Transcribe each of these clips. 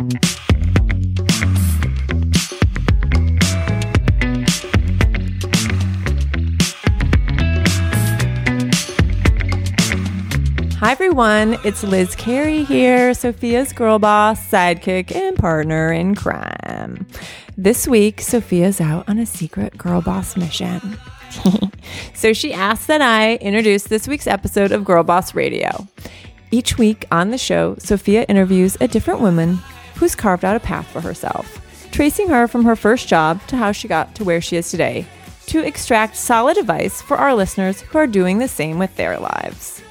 Hi, everyone. It's Liz Carey here, Sophia's girl boss, sidekick, and partner in crime. This week, Sophia's out on a secret girl boss mission. so she asked that I introduce this week's episode of Girl Boss Radio. Each week on the show, Sophia interviews a different woman who's carved out a path for herself, tracing her from her first job to how she got to where she is today, to extract solid advice for our listeners who are doing the same with their lives.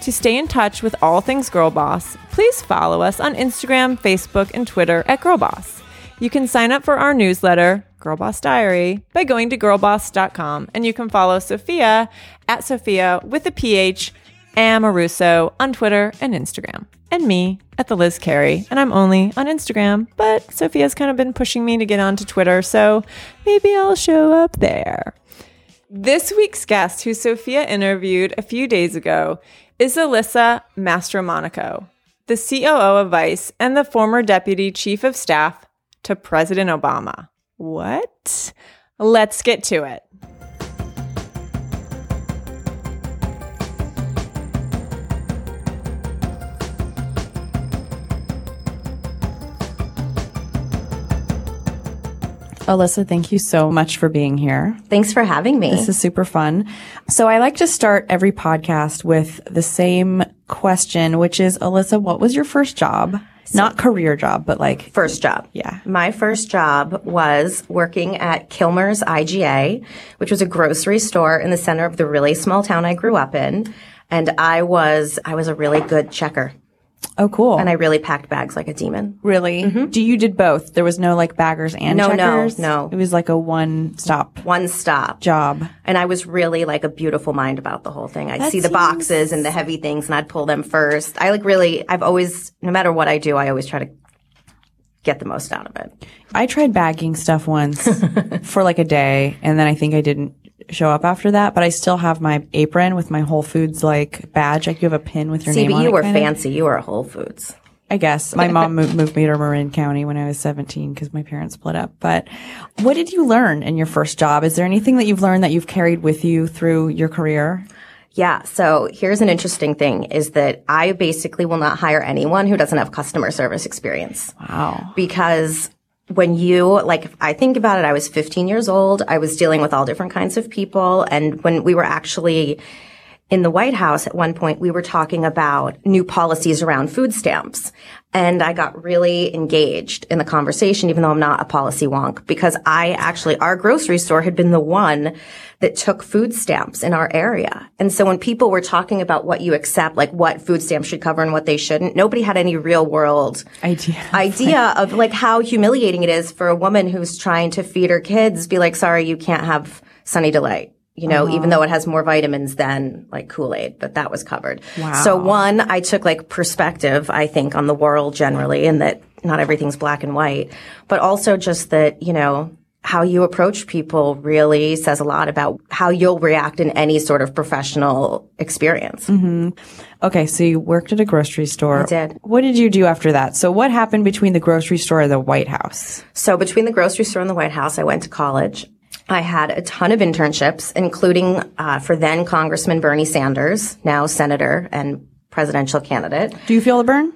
To stay in touch with all things Girl Boss, please follow us on Instagram, Facebook, and Twitter at Girl Boss. You can sign up for our newsletter, Girl Boss Diary, by going to girlboss.com, and you can follow Sophia at Sophia with a PH Amoruso on Twitter and Instagram, and me at the Liz Carey. And I'm only on Instagram, but Sophia's kind of been pushing me to get onto Twitter, so maybe I'll show up there. This week's guest, who Sophia interviewed a few days ago, is Alyssa Mastromonaco, the COO of Vice and the former deputy chief of staff to President Obama. What? Let's get to it. Alyssa, thank you so much for being here. Thanks for having me. This is super fun. So I like to start every podcast with the same question, which is, Alyssa, what was your first job? Not career job, but like first job. Yeah. My first job was working at Kilmer's IGA, which was a grocery store in the center of the really small town I grew up in. And I was, I was a really good checker. Oh, cool. And I really packed bags like a demon. Really? Mm-hmm. Do you did both? There was no like baggers and no, checkers? No, no, It was like a one stop. One stop job. And I was really like a beautiful mind about the whole thing. I'd that see seems... the boxes and the heavy things and I'd pull them first. I like really, I've always, no matter what I do, I always try to get the most out of it. I tried bagging stuff once for like a day and then I think I didn't show up after that, but I still have my apron with my Whole Foods like badge. Like you have a pin with your name. See, name but you were fancy. Of. You were a Whole Foods. I guess my mom moved, moved me to Marin County when I was 17 because my parents split up. But what did you learn in your first job? Is there anything that you've learned that you've carried with you through your career? Yeah. So here's an interesting thing is that I basically will not hire anyone who doesn't have customer service experience. Wow. Because when you like I think about it, I was 15 years old. I was dealing with all different kinds of people. And when we were actually in the White House at one point, we were talking about new policies around food stamps. And I got really engaged in the conversation, even though I'm not a policy wonk, because I actually, our grocery store had been the one that took food stamps in our area. And so when people were talking about what you accept, like what food stamps should cover and what they shouldn't, nobody had any real world idea, idea of like how humiliating it is for a woman who's trying to feed her kids, be like, sorry, you can't have Sunny Delight you know, uh-huh. even though it has more vitamins than like Kool-Aid, but that was covered. Wow. So one, I took like perspective, I think, on the world generally and that not everything's black and white, but also just that, you know, how you approach people really says a lot about how you'll react in any sort of professional experience. Mm-hmm. Okay, so you worked at a grocery store. I did. What did you do after that? So what happened between the grocery store and the White House? So between the grocery store and the White House, I went to college. I had a ton of internships, including uh, for then Congressman Bernie Sanders, now senator and presidential candidate. Do you feel the burn?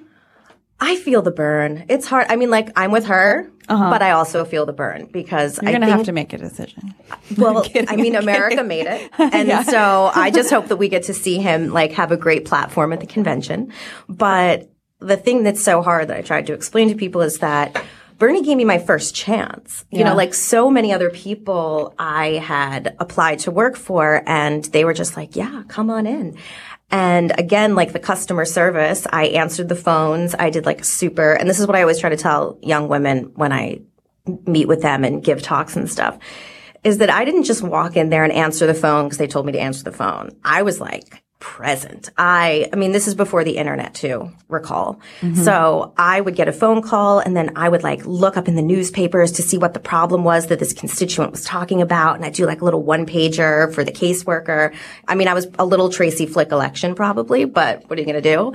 I feel the burn. It's hard. I mean, like I'm with her, uh-huh. but I also feel the burn because you're going to have to make a decision. Well, I mean, America made it, and yeah. so I just hope that we get to see him like have a great platform at the convention. But the thing that's so hard that I tried to explain to people is that Bernie gave me my first chance. You yeah. know, like so many other people I had applied to work for and they were just like, yeah, come on in. And again, like the customer service, I answered the phones. I did like super, and this is what I always try to tell young women when I meet with them and give talks and stuff, is that I didn't just walk in there and answer the phone because they told me to answer the phone. I was like, present. I, I mean, this is before the internet too, recall. Mm-hmm. So I would get a phone call and then I would like look up in the newspapers to see what the problem was that this constituent was talking about. And I do like a little one pager for the caseworker. I mean, I was a little Tracy Flick election probably, but what are you going to do?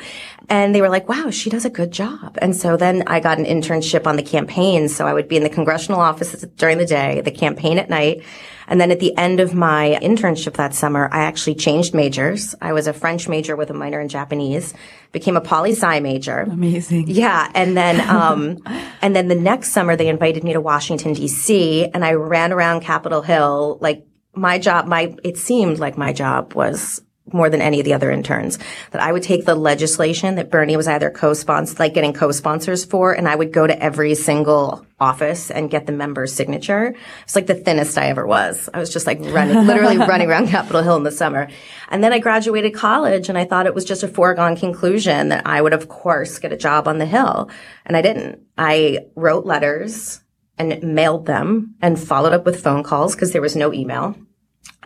And they were like, wow, she does a good job. And so then I got an internship on the campaign. So I would be in the congressional office during the day, the campaign at night. And then at the end of my internship that summer, I actually changed majors. I was a French major with a minor in Japanese, became a poli sci major. Amazing. Yeah. And then, um, and then the next summer they invited me to Washington DC and I ran around Capitol Hill. Like my job, my, it seemed like my job was more than any of the other interns that I would take the legislation that Bernie was either co-sponsored, like getting co-sponsors for, and I would go to every single office and get the member's signature. It's like the thinnest I ever was. I was just like running, literally running around Capitol Hill in the summer. And then I graduated college and I thought it was just a foregone conclusion that I would of course get a job on the Hill. And I didn't. I wrote letters and mailed them and followed up with phone calls because there was no email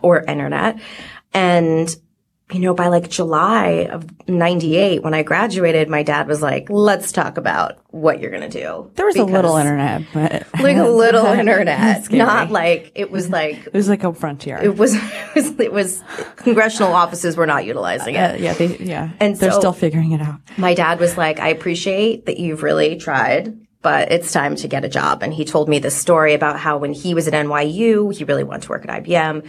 or internet. And you know, by like July of 98, when I graduated, my dad was like, let's talk about what you're going to do. There was because, a little internet, but like a little internet, not like it was like, it was like a frontier. It was, it was, it was congressional offices were not utilizing it. Uh, yeah. They, yeah. And they're so still figuring it out. My dad was like, I appreciate that you've really tried but it's time to get a job. And he told me this story about how when he was at NYU, he really wanted to work at IBM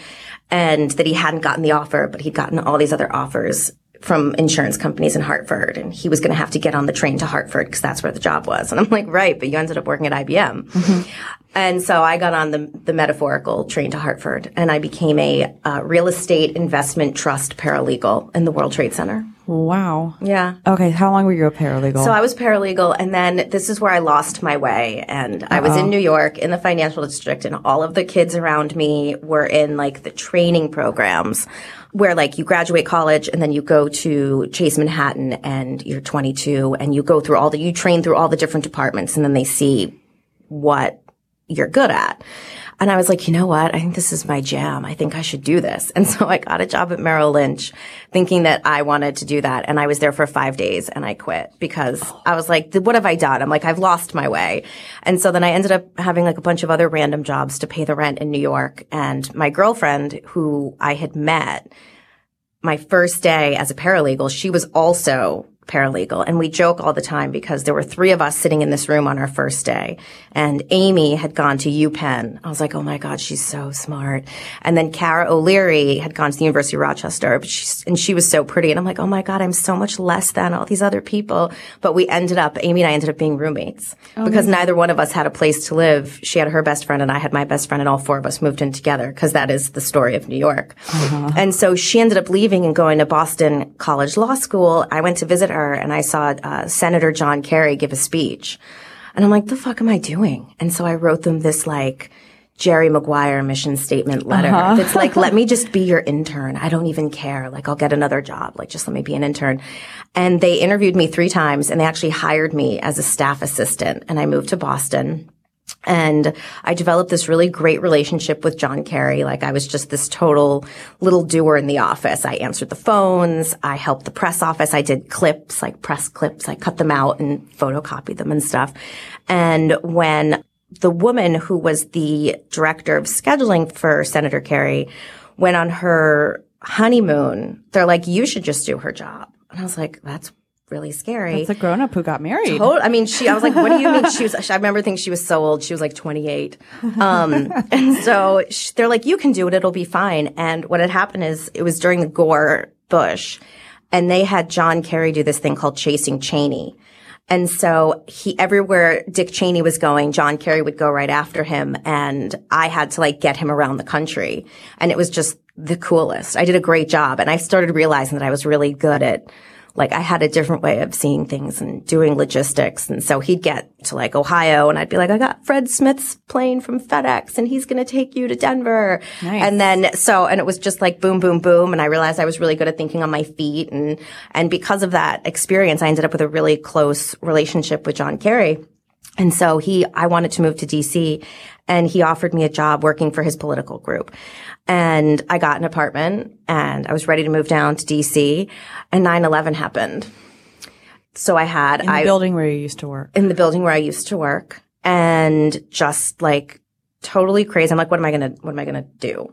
and that he hadn't gotten the offer, but he'd gotten all these other offers from insurance companies in Hartford and he was going to have to get on the train to Hartford because that's where the job was. And I'm like, right, but you ended up working at IBM. Mm-hmm. And so I got on the, the metaphorical train to Hartford and I became a uh, real estate investment trust paralegal in the World Trade Center. Wow. Yeah. Okay. How long were you a paralegal? So I was paralegal and then this is where I lost my way and Uh-oh. I was in New York in the financial district and all of the kids around me were in like the training programs where like you graduate college and then you go to Chase Manhattan and you're 22 and you go through all the, you train through all the different departments and then they see what you're good at. And I was like, you know what? I think this is my jam. I think I should do this. And so I got a job at Merrill Lynch thinking that I wanted to do that. And I was there for five days and I quit because I was like, what have I done? I'm like, I've lost my way. And so then I ended up having like a bunch of other random jobs to pay the rent in New York. And my girlfriend who I had met my first day as a paralegal, she was also paralegal. And we joke all the time because there were three of us sitting in this room on our first day. And Amy had gone to UPenn. I was like, oh my God, she's so smart. And then Kara O'Leary had gone to the University of Rochester, but she, and she was so pretty. And I'm like, oh my God, I'm so much less than all these other people. But we ended up, Amy and I ended up being roommates oh, because neither one of us had a place to live. She had her best friend and I had my best friend and all four of us moved in together because that is the story of New York. Uh-huh. And so she ended up leaving and going to Boston College Law School. I went to visit her and I saw uh, Senator John Kerry give a speech. And I'm like, the fuck am I doing? And so I wrote them this like Jerry Maguire mission statement letter. Uh-huh. It's like, let me just be your intern. I don't even care. Like, I'll get another job. Like, just let me be an intern. And they interviewed me three times and they actually hired me as a staff assistant. And I moved to Boston. And I developed this really great relationship with John Kerry. Like I was just this total little doer in the office. I answered the phones. I helped the press office. I did clips, like press clips. I cut them out and photocopied them and stuff. And when the woman who was the director of scheduling for Senator Kerry went on her honeymoon, they're like, you should just do her job. And I was like, that's really scary. It's a grown up who got married. I mean, she, I was like, what do you mean? She was, I remember thinking she was so old. She was like 28. Um, and so she, they're like, you can do it. It'll be fine. And what had happened is it was during the Gore Bush and they had John Kerry do this thing called Chasing Cheney. And so he, everywhere Dick Cheney was going, John Kerry would go right after him. And I had to like get him around the country. And it was just the coolest. I did a great job. And I started realizing that I was really good at like I had a different way of seeing things and doing logistics. And so he'd get to like Ohio and I'd be like, I got Fred Smith's plane from FedEx and he's going to take you to Denver. Nice. And then so, and it was just like boom, boom, boom. And I realized I was really good at thinking on my feet. And, and because of that experience, I ended up with a really close relationship with John Kerry. And so he, I wanted to move to DC and he offered me a job working for his political group. And I got an apartment and I was ready to move down to DC and 9-11 happened. So I had, In the I, building where you used to work. in the building where I used to work and just like totally crazy. I'm like, what am I going to, what am I going to do?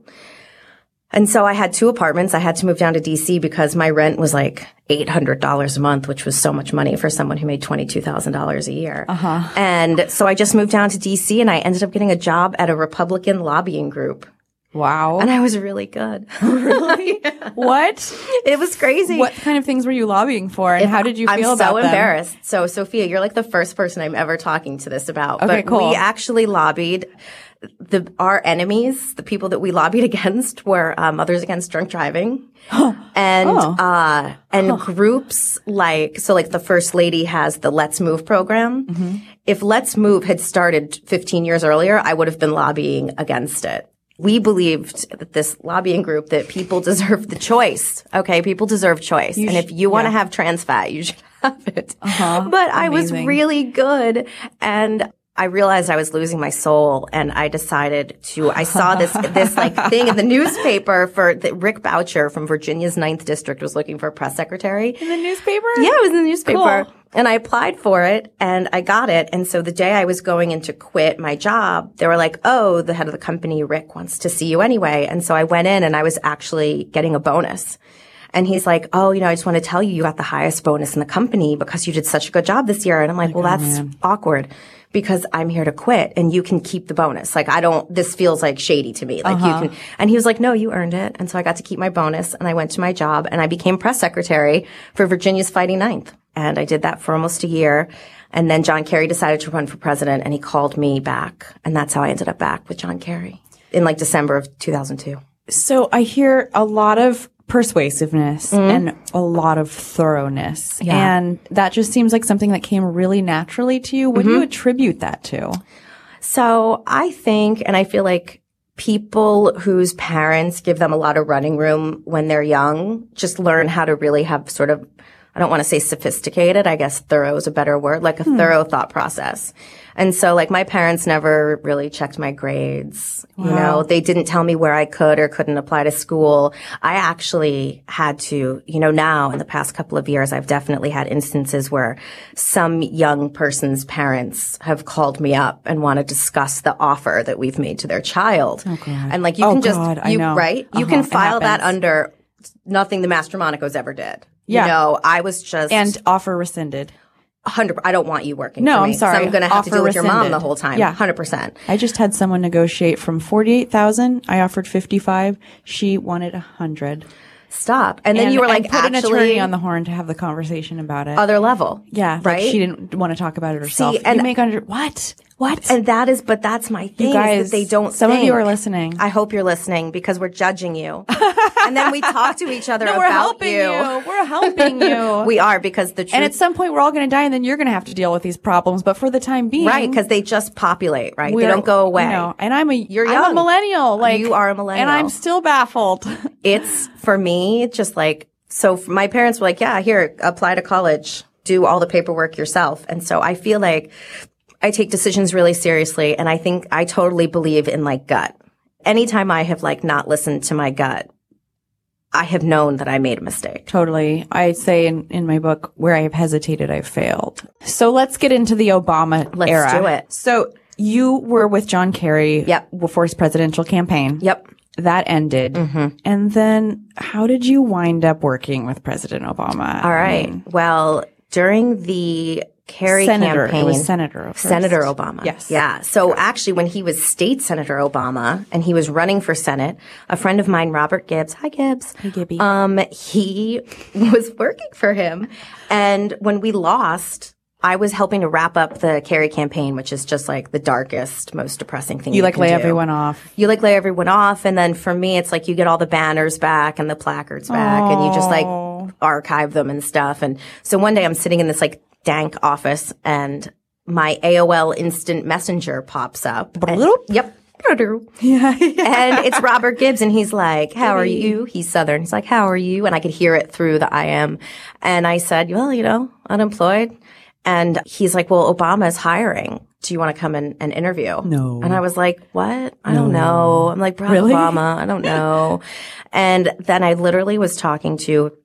And so I had two apartments. I had to move down to DC because my rent was like $800 a month, which was so much money for someone who made $22,000 a year. Uh-huh. And so I just moved down to DC and I ended up getting a job at a Republican lobbying group. Wow. And I was really good. really? What? It was crazy. What kind of things were you lobbying for, and how did you feel I'm feel so them? embarrassed. So, Sophia, you're like the first person I'm ever talking to this about. Okay, but cool. we actually lobbied the our enemies, the people that we lobbied against, were um, Mothers Against Drunk Driving, and Oh. uh, and groups like so, like the First Lady has the Let's Move program. Mm-hmm. If Let's Move had started 15 years earlier, I would have been lobbying against it. We believed that this lobbying group that people deserve the choice. Okay, people deserve choice, and if you want to have trans fat, you should have it. But I was Uh-huh. Really good, and I realized I was losing my soul, and I decided to. I saw this this like thing in the newspaper for that Rick Boucher from Virginia's Ninth District was looking for a press secretary. In the newspaper? Yeah, it was in the newspaper. Cool. And I applied for it and I got it. And so the day I was going in to quit my job, they were like, Oh, the head of the company, Rick wants to see you anyway. And so I went in and I was actually getting a bonus. And he's like, Oh, you know, I just want to tell you, you got the highest bonus in the company because you did such a good job this year. And I'm like, well, oh, that's awkward because I'm here to quit and you can keep the bonus. Like, I don't, this feels like shady to me. Like you uh-huh. can, and he was like, no, you earned it. And so I got to keep my bonus and I went to my job and I became press secretary for Virginia's Fighting Ninth. And I did that for almost a year. And then John Kerry decided to run for president and he called me back. And that's how I ended up back with John Kerry in like December of 2002. So I hear a lot of persuasiveness Mm-hmm. and a lot of thoroughness. And that just seems like something that came really naturally to you. What do you Mm-hmm. attribute that to? So I think, and I feel like people whose parents give them a lot of running room when they're young just learn how to really have sort of, I don't want to say sophisticated. I guess thorough is a better word, like a thorough thought process. And so like my parents never really checked my grades. You know, they didn't tell me where I could or couldn't apply to school. I actually had to, you know, now in the past couple of years, I've definitely had instances where some young person's parents have called me up and want to discuss the offer that we've made to their child. Oh, And like you Oh, can just, God, you, right? You Uh-huh, can file that under nothing the Mastromonaco's ever did. Yeah. You know, I was just And offer rescinded. Hundred. I don't want you working. No, for I'm me. So sorry. I'm going to have to Offer deal with your mom the whole time. Yeah. hundred percent. I just had someone negotiate from 48,000. I offered 55. She wanted a 100. Stop. And then you were like, put an attorney on the horn to have the conversation about it. other level. yeah, like right. she didn't want to talk about it herself. and- you make under what? What? and that is, but that's my thing. you is guys, that they don't. Some of you are listening. I hope you're listening because we're judging you. and then we talk to each other no, about we're helping you. We're helping you. We are because the truth, and at some point, we're all going to die, and then you're going to have to deal with these problems. But for the time being, right because they just populate. Right, they don't go away. You know, and I'm a You're I'm a millennial. Like You are a millennial. and I'm still baffled. It's for me just like so. My parents were like, "Yeah, here, apply to college, do all the paperwork yourself." And so I feel like I take decisions really seriously, and I think I totally believe in like gut. Anytime I have like not listened to my gut, I have known that I made a mistake. Totally. I say in, in my book, where I have hesitated, I've failed. So let's get into the Obama Let's era. do it. So you were with John Kerry Yep. before his presidential campaign. Yep. That ended. Mm-hmm. And then how did you wind up working with President Obama? All right. well, during the Kerry Senator. campaign, It was Senator. Senator Obama. Yes. Yeah. So actually, when he was state Senator Obama and he was running for Senate, a friend of mine, Robert Gibbs, hi Gibbs. Hi Gibby. Um, he was working for him. And when we lost, I was helping to wrap up the Kerry campaign, which is just like the darkest, most depressing thing you, You like lay do. everyone off. You like lay everyone off. And then for me, it's like you get all the banners back and the placards back and you just like archive them and stuff. And so one day I'm sitting in this like dank office and my AOL instant messenger pops up. And- yep. Yeah. And it's Robert Gibbs and he's like, how are you? He's Southern. He's like, how are you? And I could hear it through the IM. And I said, well, you know, unemployed. And he's like, well, Obama's hiring. Do you want to come and, and interview? No. And I was like, what? I don't know. I'm like, Barack Really? Obama. I don't know. and then I literally was talking to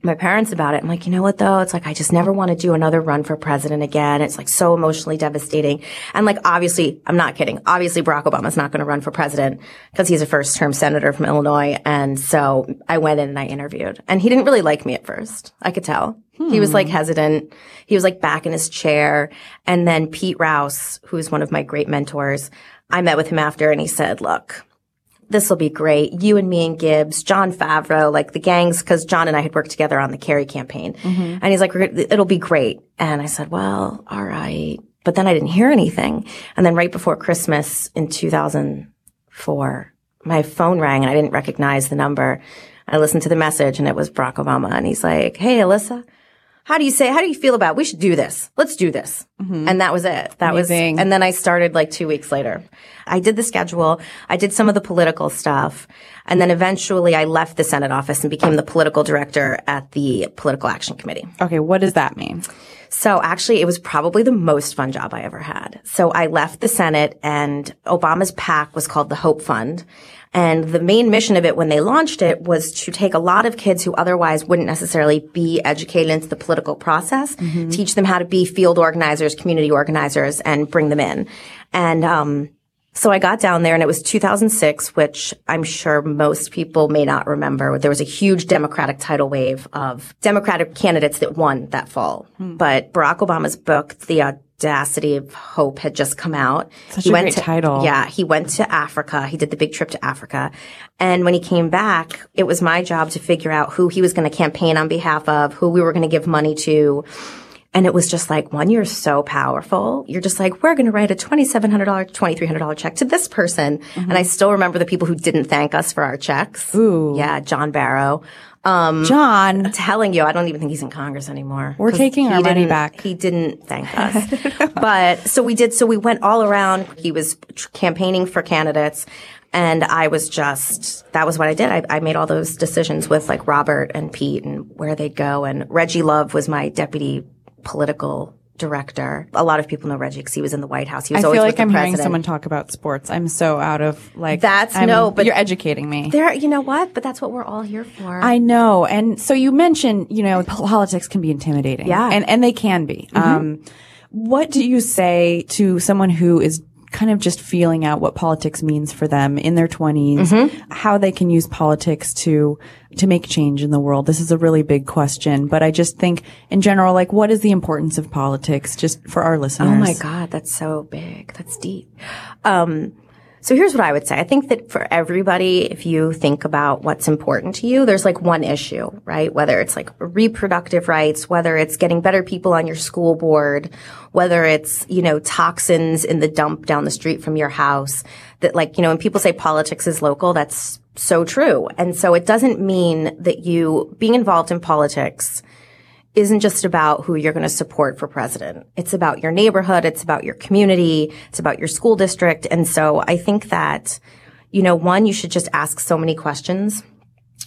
my parents about it. I'm like, you know what though? It's like, I just never want to do another run for president again. It's like so emotionally devastating. And like, obviously, I'm not kidding. Obviously, Barack Obama's not going to run for president because he's a first term senator from Illinois. And so I went in and I interviewed and he didn't really like me at first. I could tell. He was like hmm. hesitant. He was like back in his chair. And then Pete Rouse, who's one of my great mentors, I met with him after and he said, look, this will be great. You and me and Gibbs, Jon Favreau, like the gangs, because John and I had worked together on the Kerry campaign. Mm-hmm. And he's like, it'll be great. And I said, well, all right. But then I didn't hear anything. And then right before Christmas in 2004, my phone rang and I didn't recognize the number. I listened to the message and it was Barack Obama. And he's like, hey, Alyssa, how do you say, how do you feel about, we should do this. Let's do this. Mm-hmm. And that was it. That Amazing. was, and then I started like two weeks later. I did the schedule. I did some of the political stuff. And then eventually I left the Senate office and became the political director at the Political Action Committee. Okay, what does that mean? So actually, it was probably the most fun job I ever had. So I left the Senate and Obama's PAC was called the Hope Fund. And the main mission of it when they launched it was to take a lot of kids who otherwise wouldn't necessarily be educated into the political process, teach them how to be field organizers, community organizers, and bring them in. And, um, so I got down there and it was 2006, which I'm sure most people may not remember. There was a huge Democratic tidal wave of Democratic candidates that won that fall. But Barack Obama's book, The Audacity of Hope, had just come out. Such a great to, title. Yeah, he went to Africa. He did the big trip to Africa. And when he came back, it was my job to figure out who he was going to campaign on behalf of, who we were going to give money to. And it was just like, one, you're so powerful. You're just like, we're going to write a $2,700, $2,300 check to this person. Mm-hmm. And I still remember the people who didn't thank us for our checks. Ooh. Yeah, John Barrow. Um, John, Telling you, I don't even think he's in Congress anymore. We're taking our money back. He didn't thank us. but so we did, so we went all around. He was tr- campaigning for candidates. And I was just, that was what I did. I, I made all those decisions with like Robert and Pete and where they'd go. And Reggie Love was my deputy political director. A lot of people know Reggie because he was in the White House. He was I always feel like I'm hearing someone talk about sports. I'm so out of like That's- I'm- no, but- you're educating me. There, you know what? But that's what we're all here for. I know. And so you mentioned, you know, politics can be intimidating. Yeah. Mm-hmm. And, and they can be. Um, what do you say to someone who is kind of just feeling out what politics means for them in their 20s, Mm-hmm. how they can use politics to, to make change in the world? This is a really big question, but I just think in general, like, what is the importance of politics just for our listeners? Oh my God, that's so big. That's deep. Um, so here's what I would say. I think that for everybody, if you think about what's important to you, there's like one issue, right? Whether it's like reproductive rights, whether it's getting better people on your school board, whether it's, you know, toxins in the dump down the street from your house that like, you know, when people say politics is local, that's so true. And so it doesn't mean that you being involved in politics isn't just about who you're going to support for president. It's about your neighborhood. It's about your community. It's about your school district. And so I think that, you know, one, you should just ask so many questions.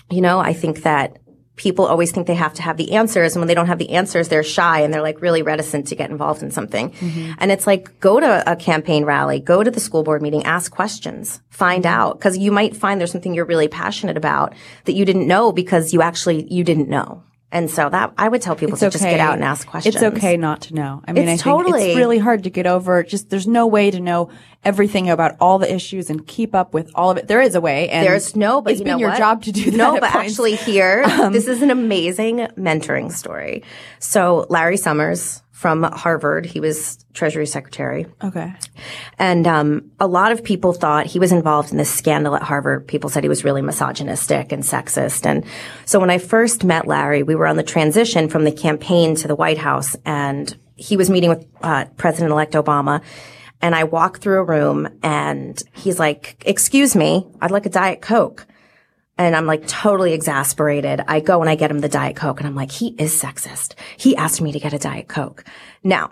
You know, I think that people always think they have to have the answers. And when they don't have the answers, they're shy and they're like really reticent to get involved in something. Mm-hmm. And it's like, go to a campaign rally, go to the school board meeting, ask questions, find mm-hmm. out. Cause you might find there's something you're really passionate about that you didn't know because you actually, you didn't know. And so that I would tell people to just get out and ask questions. It's okay not to know. I mean, It's I think totally- it's really hard to get over. Just there's no way to know everything about all the issues and keep up with all of it. There is a way, and There's no, but it's you been your what? job to do that. No, but points. actually here, um, this is an amazing mentoring story. So Larry Summers from Harvard, he was Treasury Secretary. okay, And um, a lot of people thought he was involved in this scandal at Harvard. People said he was really misogynistic and sexist. And so when I first met Larry, we were on the transition from the campaign to the White House, and he was meeting with uh, President-elect Obama. And I walk through a room, and he's like, "Excuse me, I'd like a diet coke." And I'm like totally exasperated. I go and I get him the Diet Coke and I'm like, he is sexist. He asked me to get a Diet Coke. Now,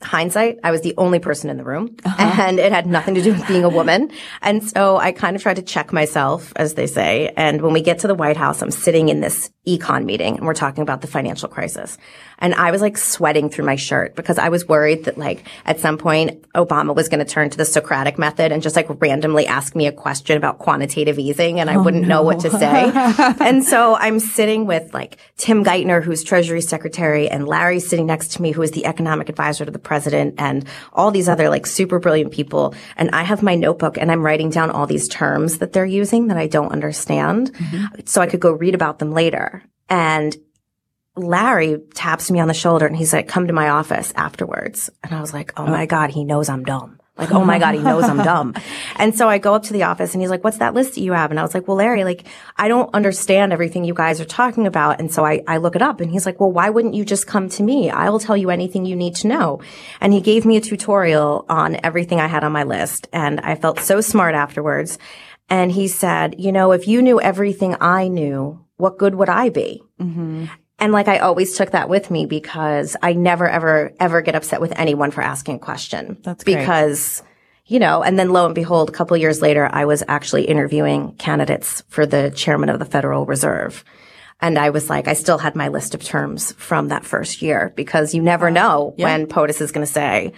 hindsight, I was the only person in the room uh-huh. and it had nothing to do with being a woman. And so I kind of tried to check myself, as they say. And when we get to the White House, I'm sitting in this econ meeting and we're talking about the financial crisis. And I was like sweating through my shirt because I was worried that like at some point Obama was going to turn to the Socratic method and just like randomly ask me a question about quantitative easing and I wouldn't no. know what to say. and so I'm sitting with like Tim Geithner, who's Treasury Secretary, and Larry sitting next to me, who is the economic advisor to the president, and all these other like super brilliant people. And I have my notebook and I'm writing down all these terms that they're using that I don't understand mm-hmm. so I could go read about them later. And Larry taps me on the shoulder and he's like, come to my office afterwards. And I was like, oh my God, he knows I'm dumb. Like, oh my God, he knows I'm dumb. And so I go up to the office and he's like, what's that list that you have? And I was like, well, Larry, like, I don't understand everything you guys are talking about. And so I, I look it up and he's like, well, why wouldn't you just come to me? I will tell you anything you need to know. And he gave me a tutorial on everything I had on my list. And I felt so smart afterwards. And he said, you know, if you knew everything I knew, what good would I be? Mm-hmm. And like I always took that with me because I never ever ever get upset with anyone for asking a question. That's great. because you know, and then lo and behold, a couple years later, I was actually interviewing candidates for the chairman of the Federal Reserve. And I was like, I still had my list of terms from that first year because you never know yeah. when POTUS is going to say,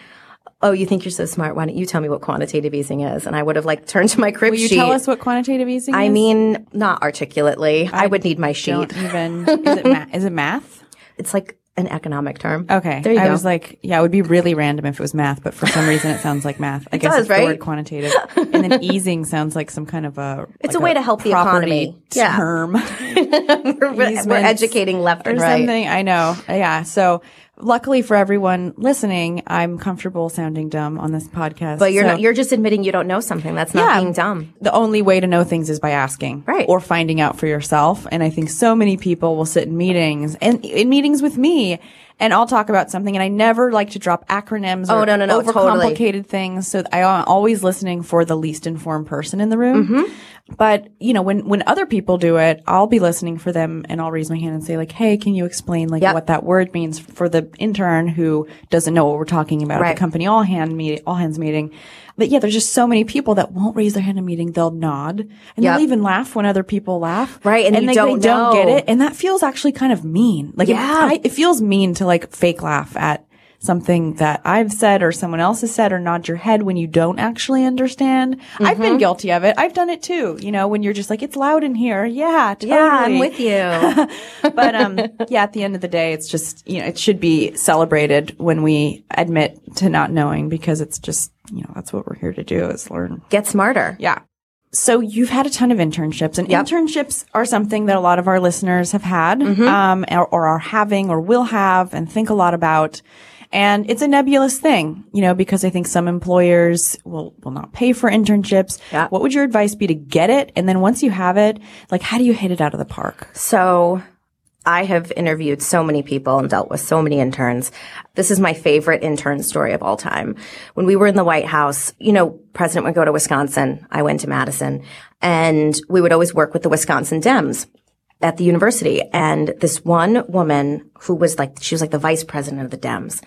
oh, you think you're so smart. Why don't you tell me what quantitative easing is? And I would have like turned to my crib Will you sheet. tell us what quantitative easing I is? mean, not articulately. I, I would need my sheet. even, is it, ma- is it math? It's like an economic term. Okay. There you I go. was like, yeah, it would be really random if it was math, but for some reason it sounds like math. I it guess does, it's right? the word quantitative. and then easing sounds like some kind of a It's like a way to help the economy. Term. Yeah. we're, we're, educating left or right. something. I know. Yeah. So luckily for everyone listening, I'm comfortable sounding dumb on this podcast. But you're so, not, you're just admitting you don't know something. That's not yeah, being dumb. The only way to know things is by asking. Right. Or finding out for yourself. And I think so many people will sit in meetings and in meetings with me and I'll talk about something and I never like to drop acronyms oh, or no, no, no, overcomplicated totally. things. So I'm always listening for the least informed person in the room. Mm-hmm. But, you know, when, when other people do it, I'll be listening for them and I'll raise my hand and say like, Hey, can you explain like yep. what that word means for the intern who doesn't know what we're talking about right. at the company all hand meeting, all hands meeting. But yeah, there's just so many people that won't raise their hand in a meeting. They'll nod and yep. they'll even laugh when other people laugh. Right. And, and they, don't, they don't get it. And that feels actually kind of mean. Like, yeah. it, it feels mean to like fake laugh at something that I've said or someone else has said or nod your head when you don't actually understand. Mm-hmm. I've been mm-hmm. guilty of it. I've done it too. You know, when you're just like, it's loud in here. Yeah, totally. Yeah, I'm with you. but, um, yeah, at the end of the day, it's just, you know, it should be celebrated when we admit to not knowing because it's just, you know, that's what we're here to do is learn. Get smarter. Yeah. So you've had a ton of internships and yep. internships are something that a lot of our listeners have had, mm-hmm. um, or, or are having or will have and think a lot about. And it's a nebulous thing, you know, because I think some employers will, will not pay for internships. Yeah. What would your advice be to get it? And then once you have it, like, how do you hit it out of the park? So I have interviewed so many people and dealt with so many interns. This is my favorite intern story of all time. When we were in the White House, you know, President would go to Wisconsin. I went to Madison and we would always work with the Wisconsin Dems at the university. And this one woman who was like, she was like the vice president of the Dems.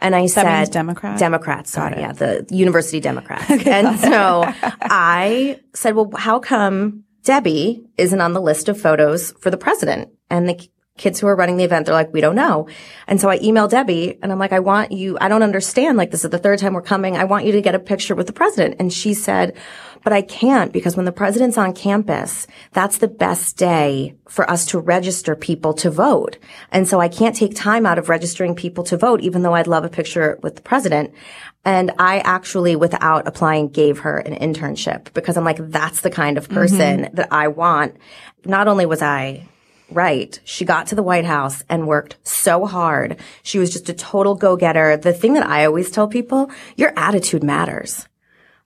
And I that said, Democrat? Democrats. Sorry. Yeah. The university Democrats. and so I said, well, how come Debbie isn't on the list of photos for the president? And the kids who are running the event, they're like, we don't know. And so I emailed Debbie and I'm like, I want you, I don't understand. Like, this is the third time we're coming. I want you to get a picture with the president. And she said, but I can't because when the president's on campus, that's the best day for us to register people to vote. And so I can't take time out of registering people to vote, even though I'd love a picture with the president. And I actually, without applying, gave her an internship because I'm like, that's the kind of person mm-hmm. that I want. Not only was I right. She got to the White House and worked so hard. She was just a total go-getter. The thing that I always tell people, your attitude matters.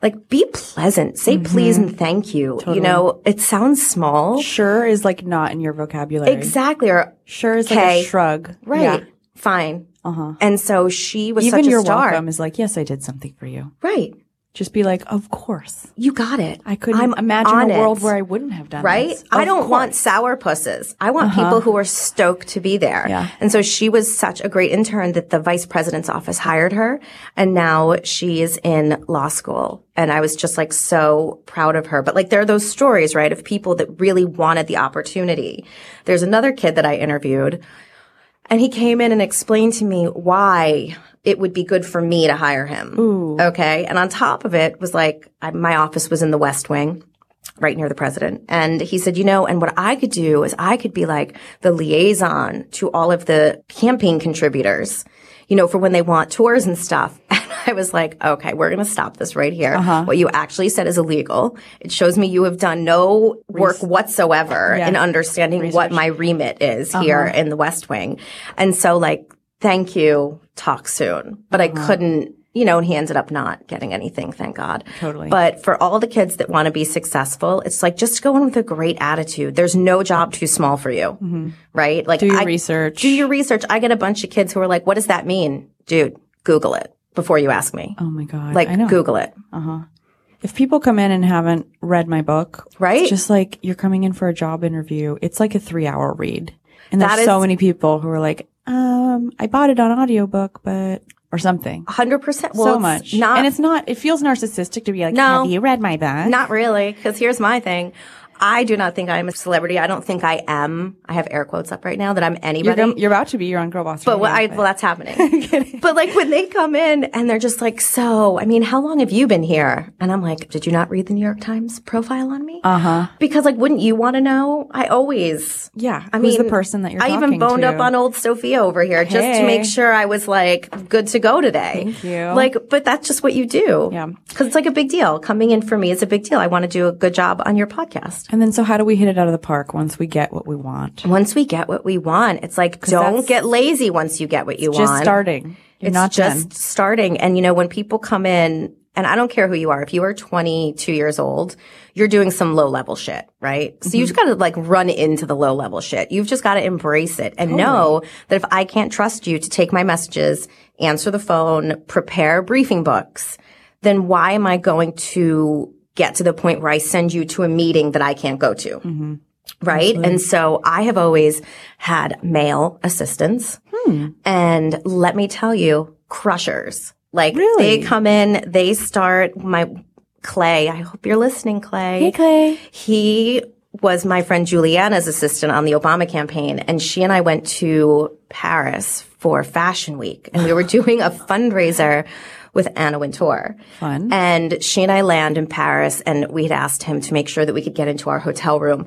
Like be pleasant, say mm-hmm. please and thank you. Totally. You know, it sounds small. Sure is like not in your vocabulary. Exactly. Or sure is like a shrug. Right. Yeah. Fine. Uh-huh. And so she was Even such your star. welcome is like, yes, I did something for you. Right. Just be like, of course. You got it. I couldn't I'm imagine a world it. where I wouldn't have done this. right? this. I don't want sour pusses. I want uh-huh. people who are stoked to be there. Yeah. And so she was such a great intern that the vice president's office hired her. And now she is in law school. And I was just like so proud of her. But like there are those stories, right, of people that really wanted the opportunity. There's another kid that I interviewed and he came in and explained to me why it would be good for me to hire him. Okay. And on top of it was like, I, my office was in the West Wing right near the president. And he said, you know, and what I could do is I could be like the liaison to all of the campaign contributors, you know, for when they want tours and stuff. And I was like, okay, we're going to stop this right here. What you actually said is illegal. It shows me you have done no work whatsoever in understanding what my remit is here in the West Wing. And so like, thank you, talk soon. But I couldn't, you know, and he ended up not getting anything, thank God. Totally. But for all the kids that want to be successful, it's like just go in with a great attitude. There's no job too small for you, right? Like Do your I- research. Do your research. I get a bunch of kids who are like, "What does that mean, dude?" Google it before you ask me. Oh my God. like I know. Google it. Uh-huh. If people come in and haven't read my book, Right? it's just like you're coming in for a job interview. It's like a three hour read. And there's so many people who are like, um, I bought it on audiobook, but, or something. Hundred percent. Well, so much. Not and it's not, it feels narcissistic to be like, No. have you read my book? Not really, because here's my thing. I do not think I'm a celebrity. I don't think I am. I have air quotes up right now that I'm You're, anybody. gom- you're about to be. You're on Girl Boss. but what I, well, that's happening. but like when they come in and they're just like, so, I mean, how long have you been here? And I'm like, did you not read the New York Times profile on me? Uh huh. Because like, wouldn't you want to know? I always. Yeah. I mean, the person that you're I even boned to? up on old Sophia over here just to make sure I was like good to go today. Thank you. Like, but that's just what you do. Yeah. Because it's like a big deal. Coming in for me is a big deal. I want to do a good job on your podcast. And then so how do we hit it out of the park once we get what we want? Once we get what we want, it's like don't get lazy once you get what you Just want. Just starting. You're It's not just done. starting. And you know, when people come in, and I don't care who you are, if you are 22 years old, you're doing some low level shit, right? So Mm-hmm. you just got to like run into the low level shit. You've just got to embrace it and know that if I can't trust you to take my messages, answer the phone, prepare briefing books, then why am I going to get to the point where I send you to a meeting that I can't go to? Mm-hmm. Right. And so I have always had male assistants. Hmm. And let me tell you, crushers. Like Really? they come in, they start my Clay. I hope you're listening, Clay. Hey, Clay. He was my friend Juliana's assistant on the Obama campaign, and she and I went to Paris for Fashion Week, and we were doing a fundraiser with Anna Wintour. Fun. And she and I land in Paris, and we had asked him to make sure that we could get into our hotel room.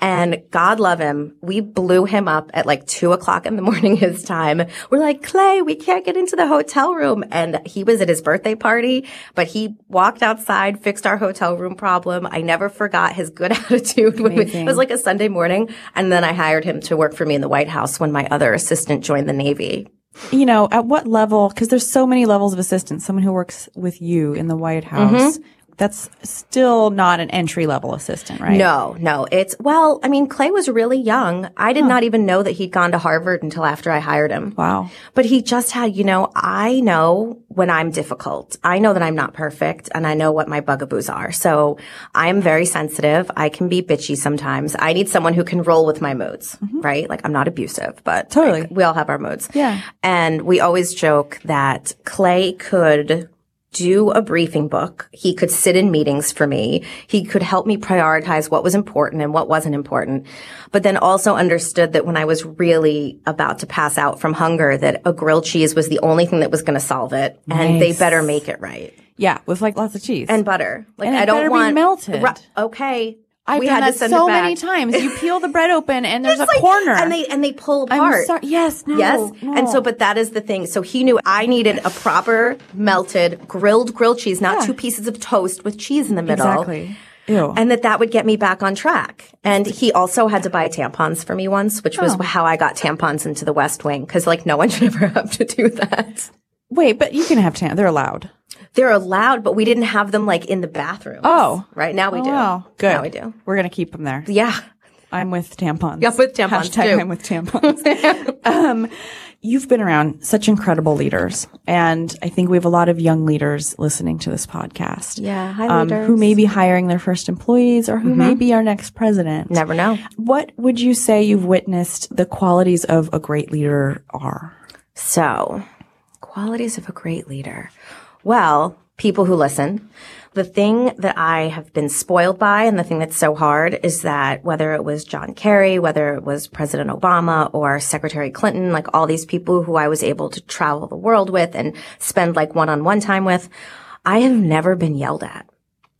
And God love him, we blew him up at like two o'clock in the morning his time. We're like, Clay, we can't get into the hotel room. And he was at his birthday party, but he walked outside, fixed our hotel room problem. I never forgot his good attitude. When we, it was like a Sunday morning. And then I hired him to work for me in the White House when my other assistant joined the Navy. You know, at what level, because there's so many levels of assistance, someone who works with you in the White mm-hmm. House, that's still not an entry level assistant, right? No, no. It's, well, I mean, Clay was really young. I did not even know that he'd gone to Harvard until after I hired him. Wow. But he just had, you know, I know when I'm difficult. I know that I'm not perfect and I know what my bugaboos are. So I'm very sensitive. I can be bitchy sometimes. I need someone who can roll with my moods, mm-hmm. right? Like I'm not abusive, but Totally. like, we all have our moods. Yeah. And we always joke that Clay could do a briefing book. He could sit in meetings for me. He could help me prioritize what was important and what wasn't important. But then also understood that when I was really about to pass out from hunger, that a grilled cheese was the only thing that was going to solve it. And they better make it right. Yeah, with like lots of cheese. And butter. Like And I don't want melted. Ru- okay. I've we done had that to send so it back. many times. You peel the bread open and there's a like- corner. and they and they pull I'm apart. sorry. Yes, no. Yes. no. And so, but that is the thing. So he knew I needed a proper melted grilled grilled cheese, not Yeah. two pieces of toast with cheese in the middle. Exactly. Ew. And that that would get me back on track. And he also had to buy tampons for me once, which was Oh. how I got tampons into the West Wing. Cause like no one should ever have to do that. Wait, but you can have tan. They're allowed. They're allowed, but we didn't have them like in the bathroom. Oh. right now we do. Wow. Good. Now we do. We're going to keep them there. Yeah. I'm with tampons. Yeah, with tampons, Hashtag too. I'm with tampons. um, you've been around such incredible leaders, and I think we have a lot of young leaders listening to this podcast. Yeah, hi, um, leaders. who may be hiring their first employees or who may be our next president. Never know. What would you say you've witnessed the qualities of a great leader are? So, qualities of a great leader. Well, people who listen. The thing that I have been spoiled by and the thing that's so hard is that whether it was John Kerry, whether it was President Obama or Secretary Clinton, like all these people who I was able to travel the world with and spend like one-on-one time with, I have never been yelled at.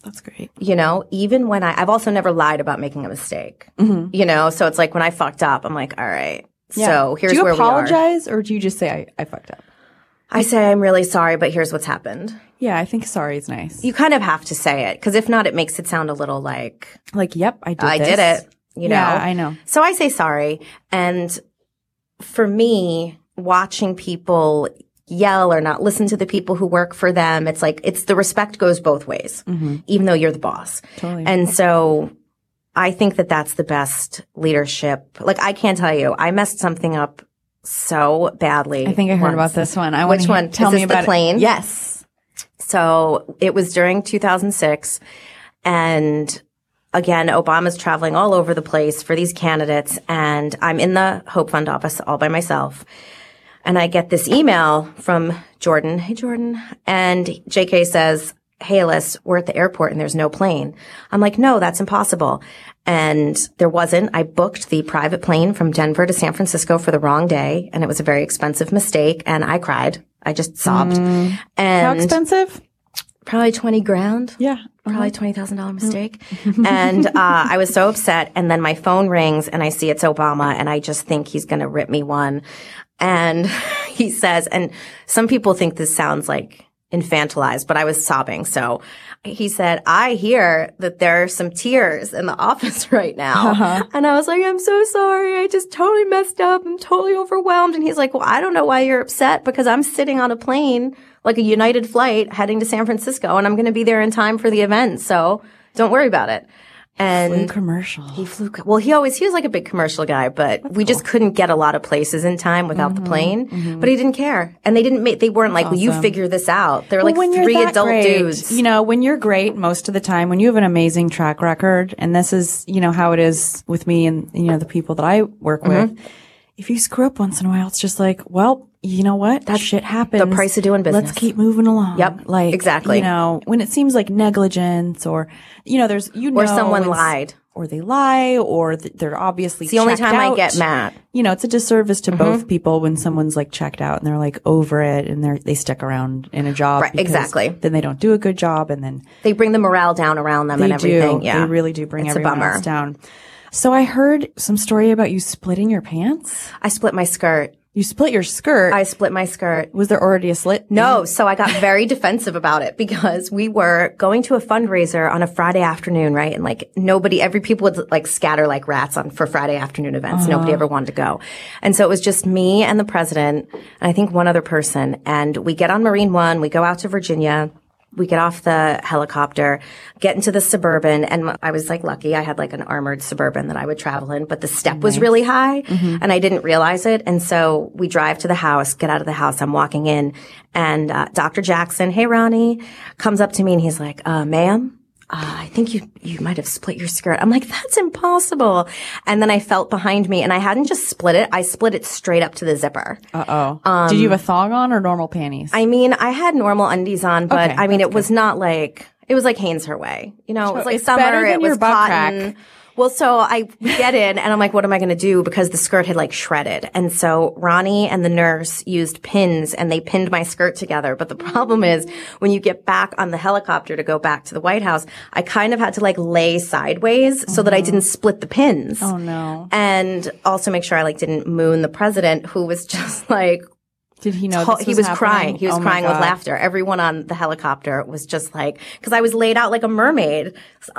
That's great. You know, even when I, I've also never lied about making a mistake. Mm-hmm. You know, so it's like when I fucked up, I'm like, all right, so here's do you where we are. apologize or do you just say I, I fucked up? I say I'm really sorry, but here's what's happened. Yeah, I think sorry is nice. You kind of have to say it because if not, it makes it sound a little like like, yep, I did. It. I this. did it. You know, Yeah, I know. So I say sorry, and for me, watching people yell or not listen to the people who work for them, it's like it's the respect goes both ways, even though you're the boss. Mm-hmm. Totally. And so I think that that's the best leadership. Like I can't tell you, I messed something up so badly. I think I heard once. about this one. I Which one? hear- Tell me this the about plane? it. Yes. So it was during 2006 and again, Obama's traveling all over the place for these candidates and I'm in the Hope Fund office all by myself. And I get this email from Jordan. Hey, Jordan. And JK says, Hey, Alice, we're at the airport and there's no plane. I'm like, no, that's impossible. And there wasn't. I booked the private plane from Denver to San Francisco for the wrong day and it was a very expensive mistake and I cried. I just sobbed. Mm. How And how expensive? probably 20 grand Yeah. probably uh-huh. twenty thousand dollar mm. mistake. and uh, I was so upset. And then my phone rings, and I see it's Obama, and I just think he's going to rip me one. And he says, and some people think this sounds like infantilized, but I was sobbing. So he said, "I hear that there are some tears in the office right now." Uh-huh. And I was like, "I'm so sorry. I just totally messed up. I'm totally overwhelmed." And he's like, "Well, I don't know why you're upset because I'm sitting on a plane." Like a United flight heading to San Francisco and I'm going to be there in time for the event. So don't worry about it. And Commercial. he flew, well, he always, he was like a big commercial guy, but we just couldn't get a lot of places in time without Mm-hmm. the plane. But he didn't care. And they didn't make, they weren't like, well, you figure this out. They were like three adult great, dudes. You know, when you're great most of the time, when you have an amazing track record, and this is, you know, how it is with me and, you know, the people that I work Mm-hmm. with. If you screw up once in a while, it's just like, well, you know what? That shit happens. the price of doing business. Let's keep moving along. Yep, Like, exactly. You know, when it seems like negligence or, you know, there's, you know, Or someone lied. Or they lie, or th- they're obviously It's the only time I get mad. Mm-hmm. You know, it's a disservice to both people when someone's like checked out and they're like over it and they're they stick around in a job. Right, exactly. Then they don't do a good job and then They bring the morale down around them they and everything. do. Yeah. They really do bring It's a everyone bummer. else down. So I heard some story about you splitting your pants. I split my skirt. You split your skirt. I split my skirt. was there already a slit? No, so I got very defensive about it because we were going to a fundraiser on a Friday afternoon, right? And like nobody, every people would like scatter like rats on for Friday afternoon events. Uh-huh. Nobody ever wanted to go. And so it was just me and the president and I think one other person. And we get on Marine One, we go out to Virginia. We get off the helicopter, get into the suburban, and I was like lucky. I had like an armored suburban that I would travel in, but the step was really high and I didn't realize it. And so we drive to the house, get out of the house. I'm walking in and uh, Dr. Jackson, hey Ronny, comes up to me and he's like, uh, ma'am, uh, I think you you might have split your skirt. I'm like, that's impossible. And then I felt behind me, and I hadn't just split it; I split it straight up to the zipper. Uh oh. Did you have a thong on or normal panties? I mean, I had normal undies on, but Okay, I mean, it was not like it was like Hanes her way. You know, it was like summer. it was cotton. crack. Well, so I get in and I'm like, what am I going to do? Because the skirt had like shredded. And so Ronny and the nurse used pins and they pinned my skirt together. But the problem is when you get back on the helicopter to go back to the White House, I kind of had to like lay sideways so that I oh. didn't split the pins. oh no. And also make sure I like didn't moon the president who was just like, Did he know? to- this he was happening? crying. He was Oh crying with laughter. Everyone on the helicopter was just like, because I was laid out like a mermaid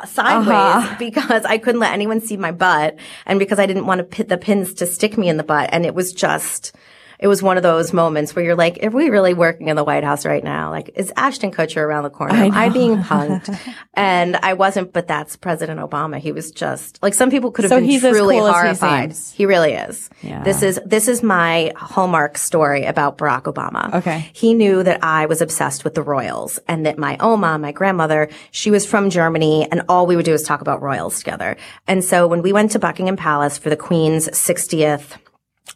sideways Uh-huh. because I couldn't let anyone see my butt and because I didn't want to pit the pins to stick me in the butt. And it was just, it was one of those moments where you're like, are we really working in the White House right now? Like, is Ashton Kutcher around the corner? Am I being punked? and I wasn't, but that's President Obama. He was just like some people could have So been he's truly cool as he horrified. He really is. Yeah. This is this is my hallmark story about Barack Obama. Okay. He knew that I was obsessed with the royals and that my Oma, my grandmother, she was from Germany and all we would do is talk about royals together. And so when we went to Buckingham Palace for the Queen's 60th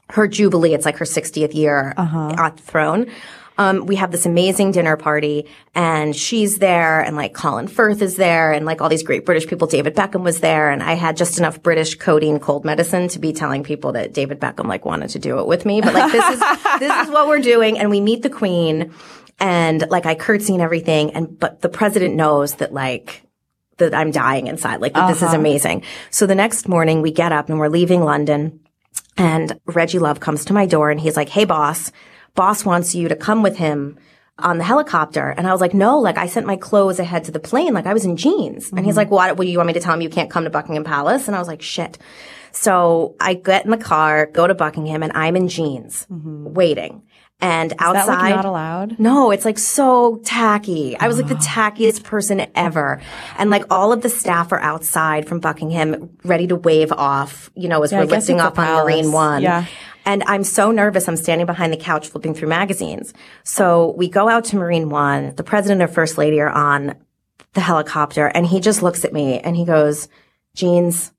her jubilee. It's like her 60th year on the throne. Um, we have this amazing dinner party and she's there and like Colin Firth is there and like all these great British people. David Beckham was there and I had just enough British codeine cold medicine to be telling people that David Beckham like wanted to do it with me. But like this is, this is what we're doing. And we meet the queen and like I curtsy and everything. And, but the president knows that like, that I'm dying inside. Like that this is amazing. So the next morning we get up and we're leaving London. And Reggie Love comes to my door and he's like, Hey boss, boss wants you to come with him on the helicopter. And I was like, no, like I sent my clothes ahead to the plane. Like I was in jeans. And he's mm-hmm. like, what, do you want me to tell him you can't come to Buckingham Palace? And I was like, shit. So I get in the car, go to Buckingham and I'm in jeans mm-hmm. waiting. And Is that outside. like not allowed? No, it's like so tacky. I was like the tackiest person ever. And like all of the staff are outside from Buckingham ready to wave off, you know, as I we're lifting off on. Marine One. Yeah. And I'm so nervous. I'm standing behind the couch flipping through magazines. So we go out to Marine One. The president and first lady are on the helicopter and he just looks at me and he goes, Jeans,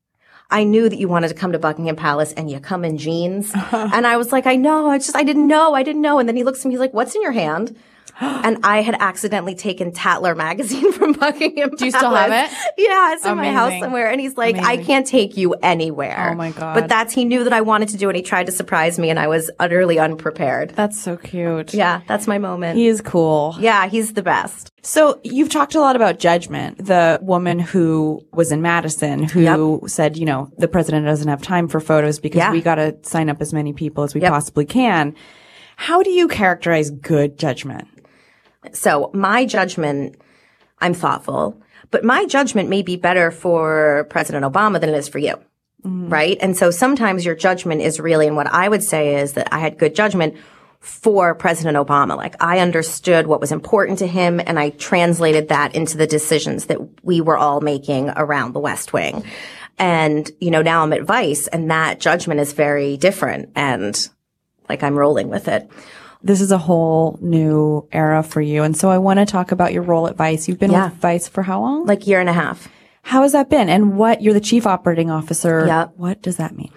I knew that you wanted to come to Buckingham Palace and you come in jeans. Uh-huh. and I was like, I know. I just, I didn't know. I didn't know. And then he looks at me, he's like, what's in your hand? and I had accidentally taken Tatler magazine from Buckingham Do you still have it? Yeah, it's in my house somewhere. And he's like, I can't take you anywhere. Oh my God. But that's, he knew that I wanted to do it. He tried to surprise me and I was utterly unprepared. That's so cute. Yeah, that's my moment. He is cool. yeah, he's the best. So you've talked a lot about judgment. The woman who was in Madison who said, you know, the president doesn't have time for photos because Yeah. we got to sign up as many people as we Yep. possibly can. How do you characterize good judgment? So my judgment, I'm thoughtful, but my judgment may be better for President Obama than it is for you. Mm-hmm. Right. And so sometimes your judgment is really, and what I would say is that I had good judgment for President Obama. Like I understood what was important to him and I translated that into the decisions that we were all making around the West Wing. And, you know, now I'm at Vice and that judgment is very different and like I'm rolling with it. This is a whole new era for you. And so I want to talk about your role at Vice. You've been Yeah. with Vice for how long? Like year and a half. how has that been? And what, you're the chief operating officer. Yeah. What does that mean?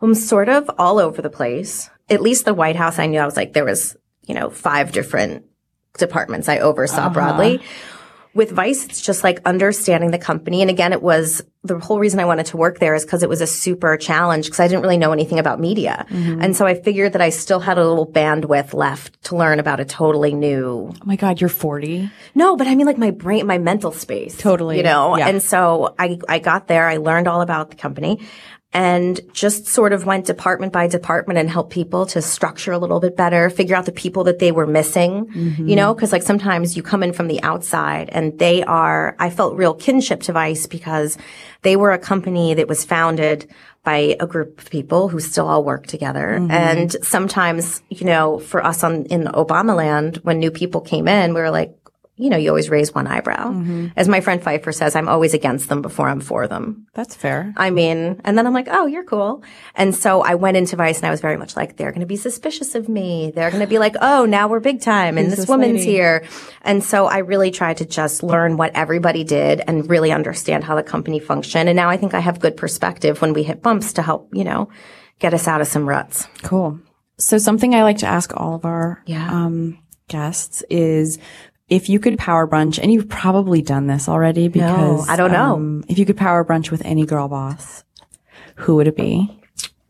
I'm sort of all over the place. At least the White House, I knew I was like, there was, you know, five different departments I oversaw uh-huh. broadly. With Vice, it's just like understanding the company. And again, it was the whole reason I wanted to work there is because it was a super challenge because I didn't really know anything about media. Mm-hmm. And so I figured that I still had a little bandwidth left to learn about a totally new Oh my God, you're 40. no, but I mean like my brain, my mental space. Totally. You know? Yeah. And so I, I got there, I learned all about the company and just sort of went department by department and helped people to structure a little bit better, figure out the people that they were missing, you mm-hmm. know, cause like sometimes you come in from the outside and they are, I felt real kinship to Vice because they were a company that was founded by a group of people who still all work together. Mm-hmm. And sometimes, you know, for us on, in Obama land, when new people came in, we were like, you know, you always raise one eyebrow. As my friend Pfeiffer says, I'm always against them before I'm for them. That's fair. I mean, and then I'm like, oh, you're cool. And so I went into Vice and I was very much like, they're going to be suspicious of me. They're going to be like, oh, now we're big time and this, this woman's lady? here. And so I really tried to just learn what everybody did and really understand how the company functioned. And now I think I have good perspective when we hit bumps to help, you know, get us out of some ruts. Cool. So something I like to ask all of our Yeah. um, guests is if you could power brunch, and you've probably done this already because I don't know. um, if you could power brunch with any girl boss, who would it be?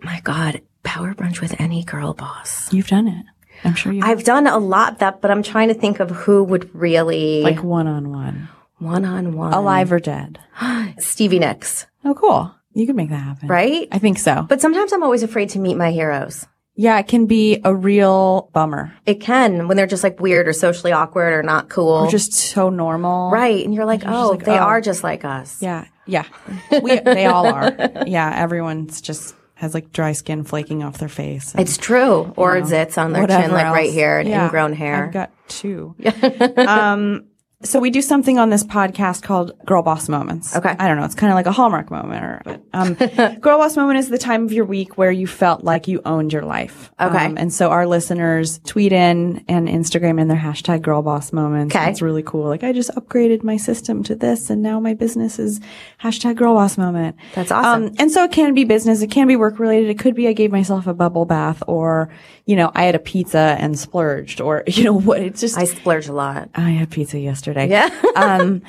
My God, power brunch with any girl boss. You've done it. I'm sure you I've done a lot of that, but I'm trying to think of who would really like one on one, one on one. alive or dead. Stevie Nicks, Oh, cool. You could make that happen, right? I think so. But sometimes I'm always afraid to meet my heroes. Yeah, it can be a real bummer. It can when they're just like weird or socially awkward or not cool. Or just so normal. right. And you're like, oh, like, they oh. are just like us. Yeah. Yeah. We, they all are. Yeah. Everyone's just has like dry skin flaking off their face. and, it's true. Or zits on their chin, like right here, and Yeah, ingrown hair. I've got two. um, so we do something on this podcast called Girl Boss Moments. Okay. I don't know. It's kind of like a Hallmark moment, or but um, Girl Boss Moment is the time of your week where you felt like you owned your life. Okay. Um, and so our listeners tweet in and Instagram in their hashtag Girl Boss Moments. Okay. It's really cool. Like I just upgraded my system to this, and now my business is hashtag Girl Boss Moment. That's awesome. Um, and so it can be business, it can be work related. It could be I gave myself a bubble bath, or you know I had a pizza and splurged, or you know what? It's just I splurge a lot. I had pizza yesterday. Yeah. um,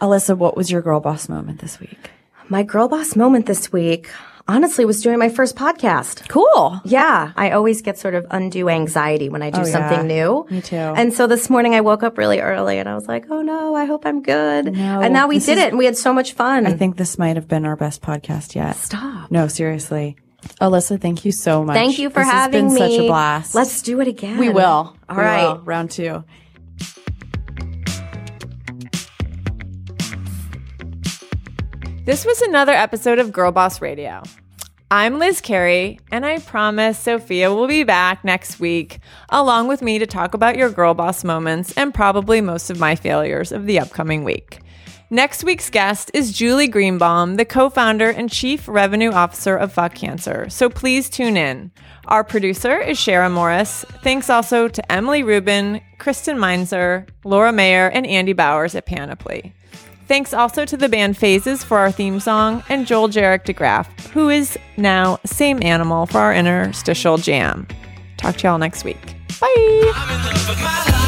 Alyssa, what was your girl boss moment this week? My girl boss moment this week, honestly, was doing my first podcast. Cool. Yeah, I always get sort of undue anxiety when I do Oh, something yeah. new. Me too. And so this morning I woke up really early and I was like, oh no, I hope I'm good. No, and now we did is- it and we had so much fun. I think this might have been our best podcast yet. Stop. No, seriously. Alyssa, thank you so much. Thank you for This having has been me. such a blast. Let's do it again. We will. All We right. will. Round two. This was another episode of Girl Boss Radio. I'm Liz Carey, and I promise Sophia will be back next week, along with me to talk about your girl boss moments and probably most of my failures of the upcoming week. Next week's guest is Julie Greenbaum, the co founder and chief revenue officer of Fuck Cancer, so please tune in. Our producer is Shara Morris. Thanks also to Emily Rubin, Kristen Meinzer, Laura Mayer, and Andy Bowers at Panoply. Thanks also to the band Phases for our theme song and Joel Jarek DeGraff, who is now Same Animal for our interstitial jam. Talk to y'all next week. Bye.